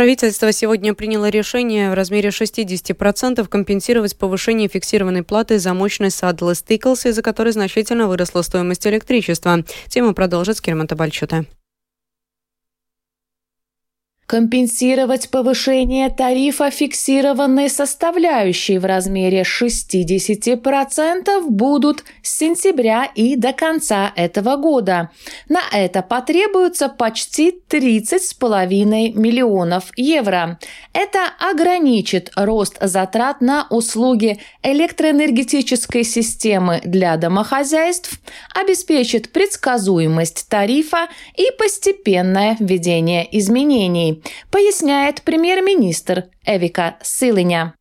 Правительство сегодня приняло решение в размере 60% компенсировать повышение фиксированной платы за мощность Saddle Stickles, из-за которой значительно выросла стоимость электричества. Тему продолжит Скирман Табальчута. Компенсировать повышение тарифа фиксированной составляющей в размере 60% будут с сентября и до конца этого года. На это потребуется почти 30,5 миллионов евро. Это ограничит рост затрат на услуги электроэнергетической системы для домохозяйств, обеспечит предсказуемость тарифа и постепенное введение изменений поясняет премьер-министр Эвика Силиņa.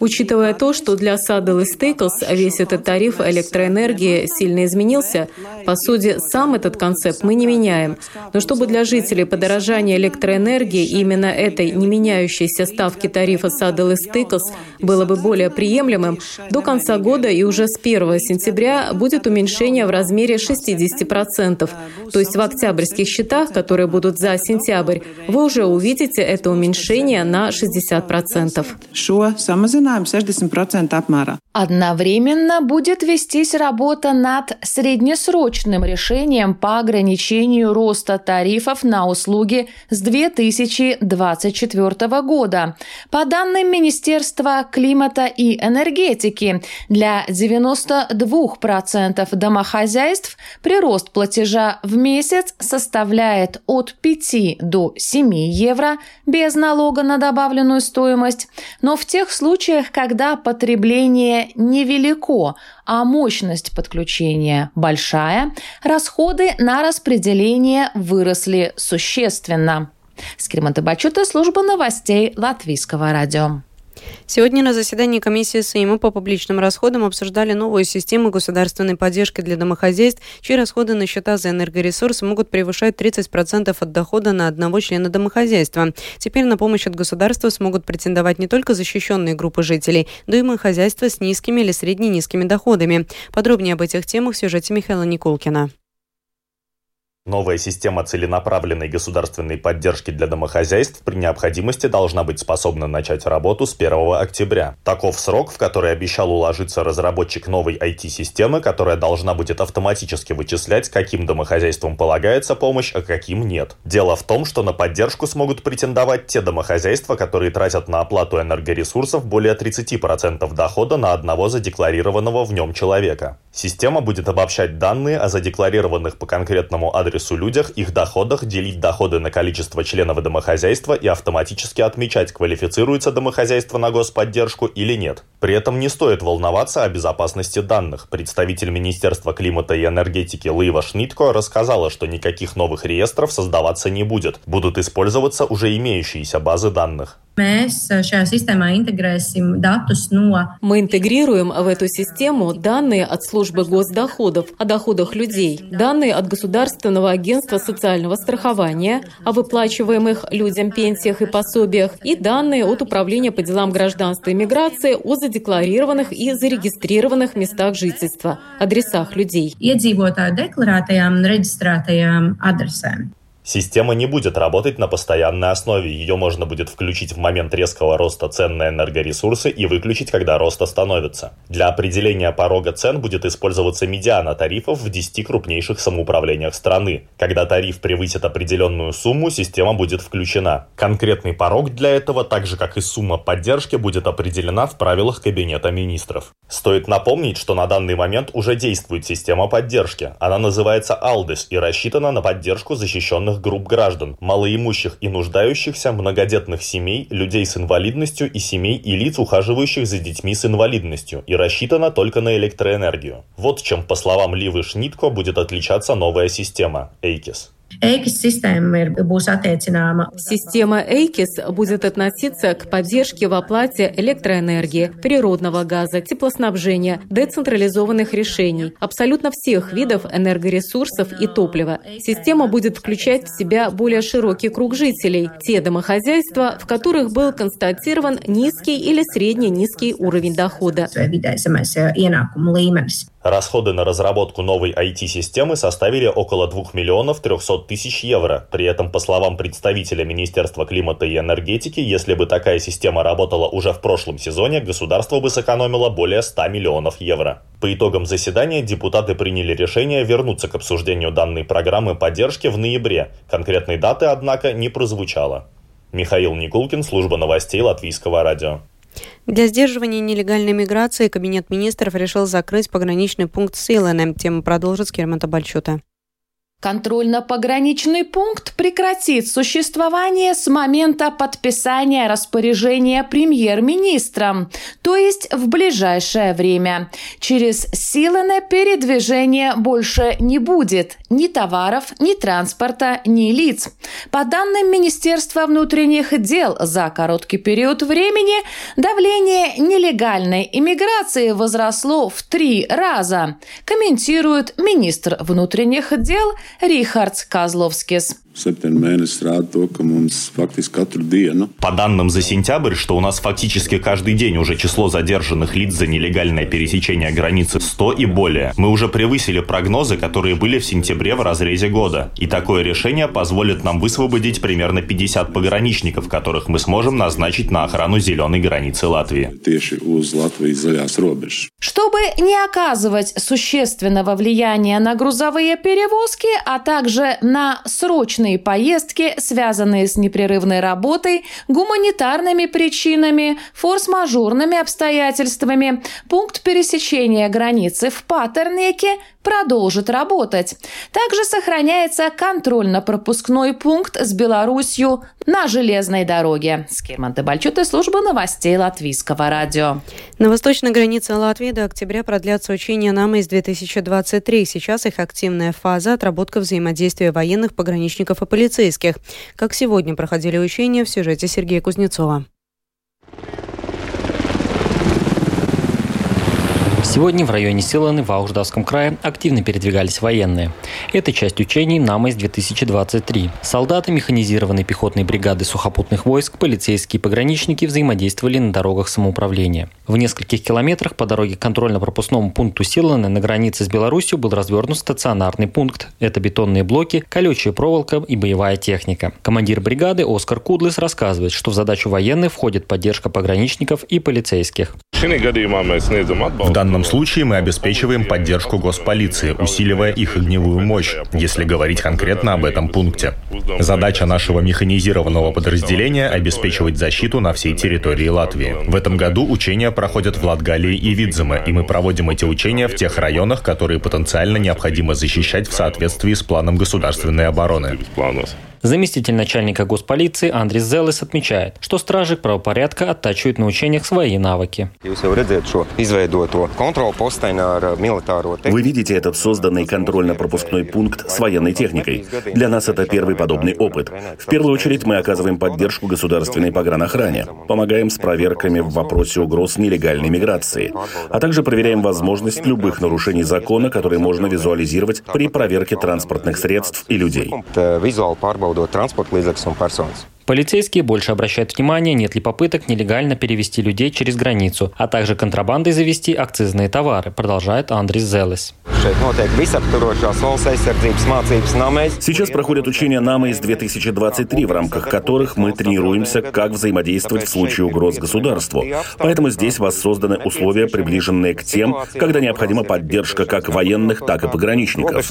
Учитывая то, что для Saddle Staples весь этот тариф электроэнергии сильно изменился, по сути, сам этот концепт мы не меняем. Но чтобы для жителей подорожание электроэнергии именно этой не меняющейся ставки тарифа Saddle Staples было бы более приемлемым, до конца года и уже с 1 сентября будет уменьшение в размере 60%. То есть в октябрьских счетах, которые будут за сентябрь, вы уже увидите это уменьшение на 60%. Одновременно будет вестись работа над среднесрочным решением по ограничению роста тарифов на услуги с 2024 года. По данным Министерства климата и энергетики, для 92% домохозяйств прирост платежа в месяц составляет от 5 до 7 евро без налога на добавленную стоимость, но в тех случаях, когда потребление невелико, а мощность подключения большая, расходы на распределение выросли существенно. Скримата Бачута, служба новостей Латвийского радио. Сегодня на заседании комиссии Сейма по публичным расходам обсуждали новую систему государственной поддержки для домохозяйств, чьи расходы на счета за энергоресурсы могут превышать 30% от дохода на одного члена домохозяйства. Теперь на помощь от государства смогут претендовать не только защищенные группы жителей, но и домохозяйства с низкими или средне-низкими доходами. Подробнее об этих темах в сюжете Михаила Никулкина. Новая система целенаправленной государственной поддержки для домохозяйств при необходимости должна быть способна начать работу с 1 октября. Таков срок, в который обещал уложиться разработчик новой IT-системы, которая должна будет автоматически вычислять, каким домохозяйствам полагается помощь, а каким нет. Дело в том, что на поддержку смогут претендовать те домохозяйства, которые тратят на оплату энергоресурсов более 30% дохода на одного задекларированного в нем человека. Система будет обобщать данные о задекларированных по конкретному адресу людях, их доходах, делить доходы на количество членов домохозяйства и автоматически отмечать, квалифицируется домохозяйство на господдержку или нет. При этом не стоит волноваться о безопасности данных. Представитель Министерства климата и энергетики Лыва Шнитко рассказала, что никаких новых реестров создаваться не будет. Будут использоваться уже имеющиеся базы данных. Мы интегрируем в эту систему данные от службы госдоходов о доходах людей, данные от Государственного агентства социального страхования о выплачиваемых людям пенсиях и пособиях и данные от Управления по делам гражданства и миграции о задекларированных и зарегистрированных местах жительства, адресах людей. Iedzīvotāju deklarētajām reģistrētajām adresēm. Система не будет работать на постоянной основе. Ее можно будет включить в момент резкого роста цен на энергоресурсы и выключить, когда рост остановится. Для определения порога цен будет использоваться медиана тарифов в 10 крупнейших самоуправлениях страны. Когда тариф превысит определенную сумму, система будет включена. Конкретный порог для этого, так же как и сумма поддержки, будет определена в правилах Кабинета министров. Стоит напомнить, что на данный момент уже действует система поддержки. Она называется ALDES и рассчитана на поддержку защищенных разных групп граждан, малоимущих и нуждающихся, многодетных семей, людей с инвалидностью и семей и лиц, ухаживающих за детьми с инвалидностью, и рассчитана только на электроэнергию. Вот чем, по словам Ливы Шнитко, будет отличаться новая система – EIKIS. Система EIKIS будет относиться к поддержке в оплате электроэнергии, природного газа, теплоснабжения, децентрализованных решений, абсолютно всех видов энергоресурсов и топлива. Система будет включать в себя более широкий круг жителей, те домохозяйства, в которых был констатирован низкий или средне-низкий уровень дохода. Расходы на разработку новой IT-системы составили около 2 миллионов 300 тысяч евро. При этом, по словам представителя Министерства климата и энергетики, если бы такая система работала уже в прошлом сезоне, государство бы сэкономило более 100 миллионов евро. По итогам заседания депутаты приняли решение вернуться к обсуждению данной программы поддержки в ноябре. Конкретной даты, однако, не прозвучало. Михаил Никулкин, служба новостей Латвийского радио. Для сдерживания нелегальной миграции Кабинет министров решил закрыть пограничный пункт с. Тему продолжит Скирмата Бальчута. Контрольно-пограничный пункт прекратит существование с момента подписания распоряжения премьер-министром, то есть в ближайшее время. Через Силане передвижения больше не будет ни товаров, ни транспорта, ни лиц. По данным Министерства внутренних дел, за короткий период времени давление нелегальной иммиграции возросло в три раза, комментирует министр внутренних дел Рихардс Козловскис. По данным за сентябрь, что у нас фактически каждый день уже число задержанных лиц за нелегальное пересечение границы 100 и более. Мы уже превысили прогнозы, которые были в сентябре в разрезе года. И такое решение позволит нам высвободить примерно 50 пограничников, которых мы сможем назначить на охрану зеленой границы Латвии. Чтобы не оказывать существенного влияния на грузовые перевозки, а также на срочные поездки, связанные с непрерывной работой, гуманитарными причинами, форс-мажорными обстоятельствами, пункт пересечения границы в Патернеке продолжит работать. Также сохраняется контрольно-пропускной пункт с Беларусью на железной дороге. Скирман Тебальчут и служба новостей Латвийского радио. На восточной границе Латвии до октября продлятся учения НАМА-2023. Сейчас их активная фаза – отработка взаимодействия военных, пограничников и полицейских. Как сегодня проходили учения в сюжете Сергея Кузнецова. Сегодня в районе Силаны в Ауждавском крае активно передвигались военные. Это часть учений НАМОС-2023. Солдаты механизированной пехотной бригады сухопутных войск, полицейские и пограничники взаимодействовали на дорогах самоуправления. В нескольких километрах по дороге к контрольно-пропускному пункту Силаны на границе с Беларусью был развернут стационарный пункт. Это бетонные блоки, колючая проволока и боевая техника. Командир бригады Оскар Кудлес рассказывает, что в задачу военных входит поддержка пограничников и полицейских. В данном случае мы обеспечиваем поддержку госполиции, усиливая их огневую мощь, если говорить конкретно об этом пункте. Задача нашего механизированного подразделения – обеспечивать защиту на всей территории Латвии. В этом году учения проходят в Латгалии и Видземе, и мы проводим эти учения в тех районах, которые потенциально необходимо защищать в соответствии с планом государственной обороны. Заместитель начальника госполиции Андрис Зелес отмечает, что стражи правопорядка оттачивают на учениях свои навыки. Вы видите этот созданный контрольно-пропускной пункт с военной техникой. Для нас это первый подобный опыт. В первую очередь мы оказываем поддержку государственной погранохране, помогаем с проверками в вопросе угроз нелегальной миграции, а также проверяем возможность любых нарушений закона, которые можно визуализировать при проверке транспортных средств и людей pārbaudot transporta līdzekļus un personas. Полицейские больше обращают внимание, нет ли попыток нелегально перевести людей через границу, а также контрабандой завести акцизные товары, продолжает Андрис Зелес. Сейчас проходят учения НАМА из 2023, в рамках которых мы тренируемся, как взаимодействовать в случае угроз государству. Поэтому здесь воссозданы условия, приближенные к тем, когда необходима поддержка как военных, так и пограничников.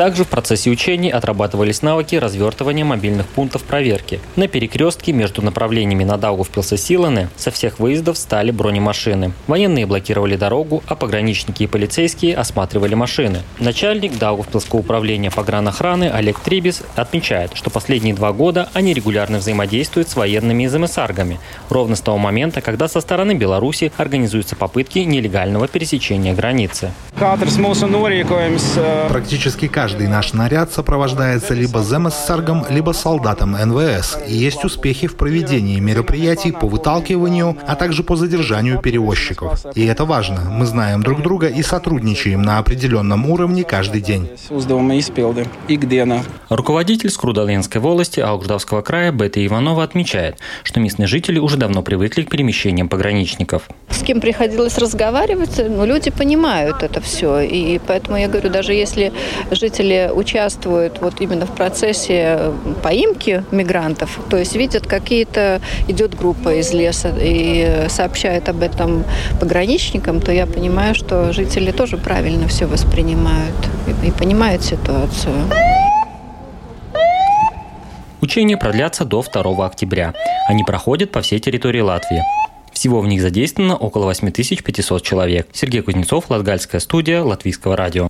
Также в процессе учений отрабатывались навыки развертывания мобильных пунктов проверки. На перекрестке между направлениями на Даугавпилс и Силаны со всех выездов стали бронемашины. Военные блокировали дорогу, а пограничники и полицейские осматривали машины. Начальник Даугавпилского управления погранохраны Олег Трибис отмечает, что последние два года они регулярно взаимодействуют с военными из МСАРГами, ровно с того момента, когда со стороны Беларуси организуются попытки нелегального пересечения границы. Практически каждый Каждый наш наряд сопровождается либо ЗМССРГом, либо солдатом НВС, и есть успехи в проведении мероприятий по выталкиванию, а также по задержанию перевозчиков. И это важно. Мы знаем друг друга и сотрудничаем на определенном уровне каждый день. Руководитель Скрудалинской волости Алгждавского края Бета Иванова отмечает, что местные жители уже давно привыкли к перемещениям пограничников. С кем приходилось разговаривать, ну, люди понимают это все. И поэтому я говорю, даже если жители участвуют вот именно в процессе поимки мигрантов, то есть видят, какие-то идет группа из леса и сообщает об этом пограничникам, то я понимаю, что жители тоже правильно все воспринимают и, и понимают ситуацию. Учения продлятся до 2 октября. Они проходят по всей территории Латвии. Всего в них задействовано около 8500 человек. Сергей Кузнецов, Латгальская студия, Латвийского радио.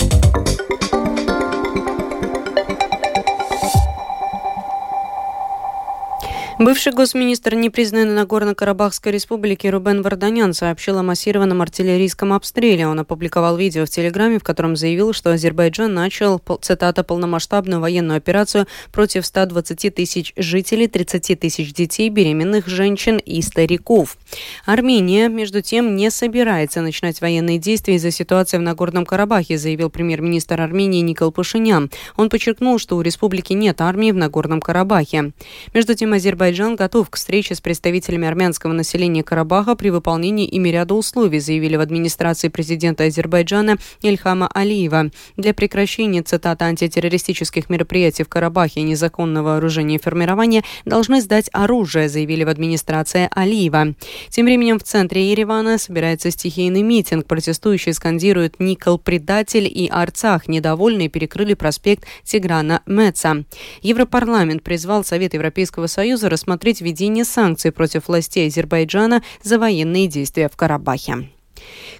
Бывший госминистр непризнанной Нагорно-Карабахской республики Рубен Варданян сообщил о массированном артиллерийском обстреле. Он опубликовал видео в Телеграме, в котором заявил, что Азербайджан начал, цитата, полномасштабную военную операцию против 120 тысяч жителей, 30 тысяч детей, беременных женщин и стариков. Армения, между тем, не собирается начинать военные действия из-за ситуации в Нагорном Карабахе, заявил премьер-министр Армении Никол Пашинян. Он подчеркнул, что у республики нет армии в Нагорном Карабахе. Между тем, Азербайджан Азербайджан готов к встрече с представителями армянского населения Карабаха при выполнении ими ряда условий, заявили в администрации президента Азербайджана Ильхама Алиева. Для прекращения, цитата, антитеррористических мероприятий в Карабахе и незаконного вооружения и формирования должны сдать оружие, заявили в администрации Алиева. Тем временем в центре Еревана собирается стихийный митинг. Протестующие скандируют «Никол предатель» и «Арцах». Недовольные перекрыли проспект Тиграна Меца. Европарламент призвал Совет Европейского Союза рассмотреть введение санкций против властей Азербайджана за военные действия в Карабахе.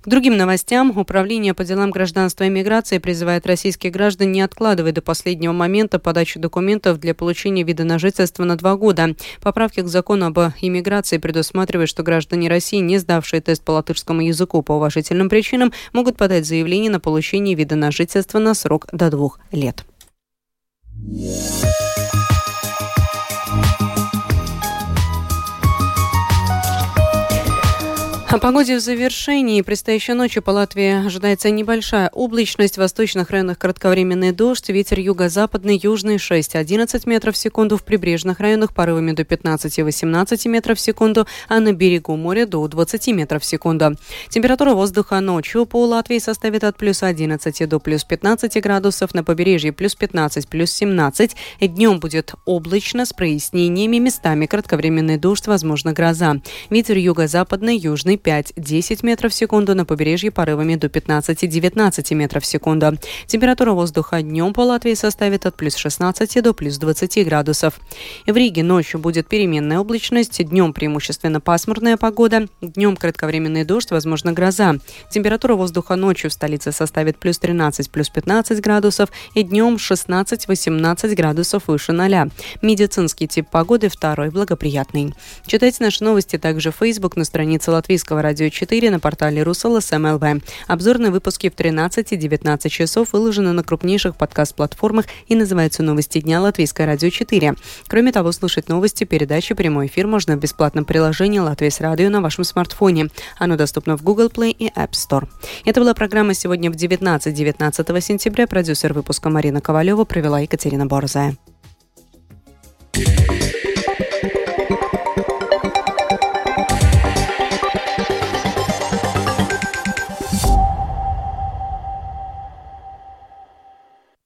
К другим новостям. Управление по делам гражданства и миграции призывает российских граждан не откладывать до последнего момента подачу документов для получения вида на жительство на два года. Поправки к закону об иммиграции предусматривают, что граждане России, не сдавшие тест по латышскому языку по уважительным причинам, могут подать заявление на получение вида на жительство на срок до двух лет. О погоде в завершении. Предстоящей ночью по Латвии ожидается небольшая облачность. В восточных районах кратковременный дождь. Ветер юго-западный, южный 6-11 метров в секунду. В прибрежных районах порывами до 15-18 метров в секунду, а на берегу моря до 20 метров в секунду. Температура воздуха ночью по Латвии составит от плюс 11 до плюс 15 градусов. На побережье плюс 15, плюс 17. Днем будет облачно с прояснениями. Местами кратковременный дождь, возможно гроза. Ветер юго-западный, южный 5-10 метров в секунду, на побережье порывами до 15-19 метров в секунду. Температура воздуха днем по Латвии составит от плюс 16 до плюс 20 градусов. В Риге ночью будет переменная облачность, днем преимущественно пасмурная погода, днем кратковременный дождь, возможно гроза. Температура воздуха ночью в столице составит плюс 13, плюс 15 градусов и днем 16-18 градусов выше 0. Медицинский тип погоды второй благоприятный. Читайте наши новости также в Facebook на странице Латвийского Латвийского радио 4 на портале Русала СМЛВ. Обзорные выпуски в 13 и 19 часов выложены на крупнейших подкаст-платформах и называются «Новости дня Латвийское радио 4». Кроме того, слушать новости, передачи, прямой эфир можно в бесплатном приложении «Латвийс радио» на вашем смартфоне. Оно доступно в Google Play и App Store. Это была программа сегодня в 19 19 сентября. Продюсер выпуска Марина Ковалева провела Екатерина Борзая.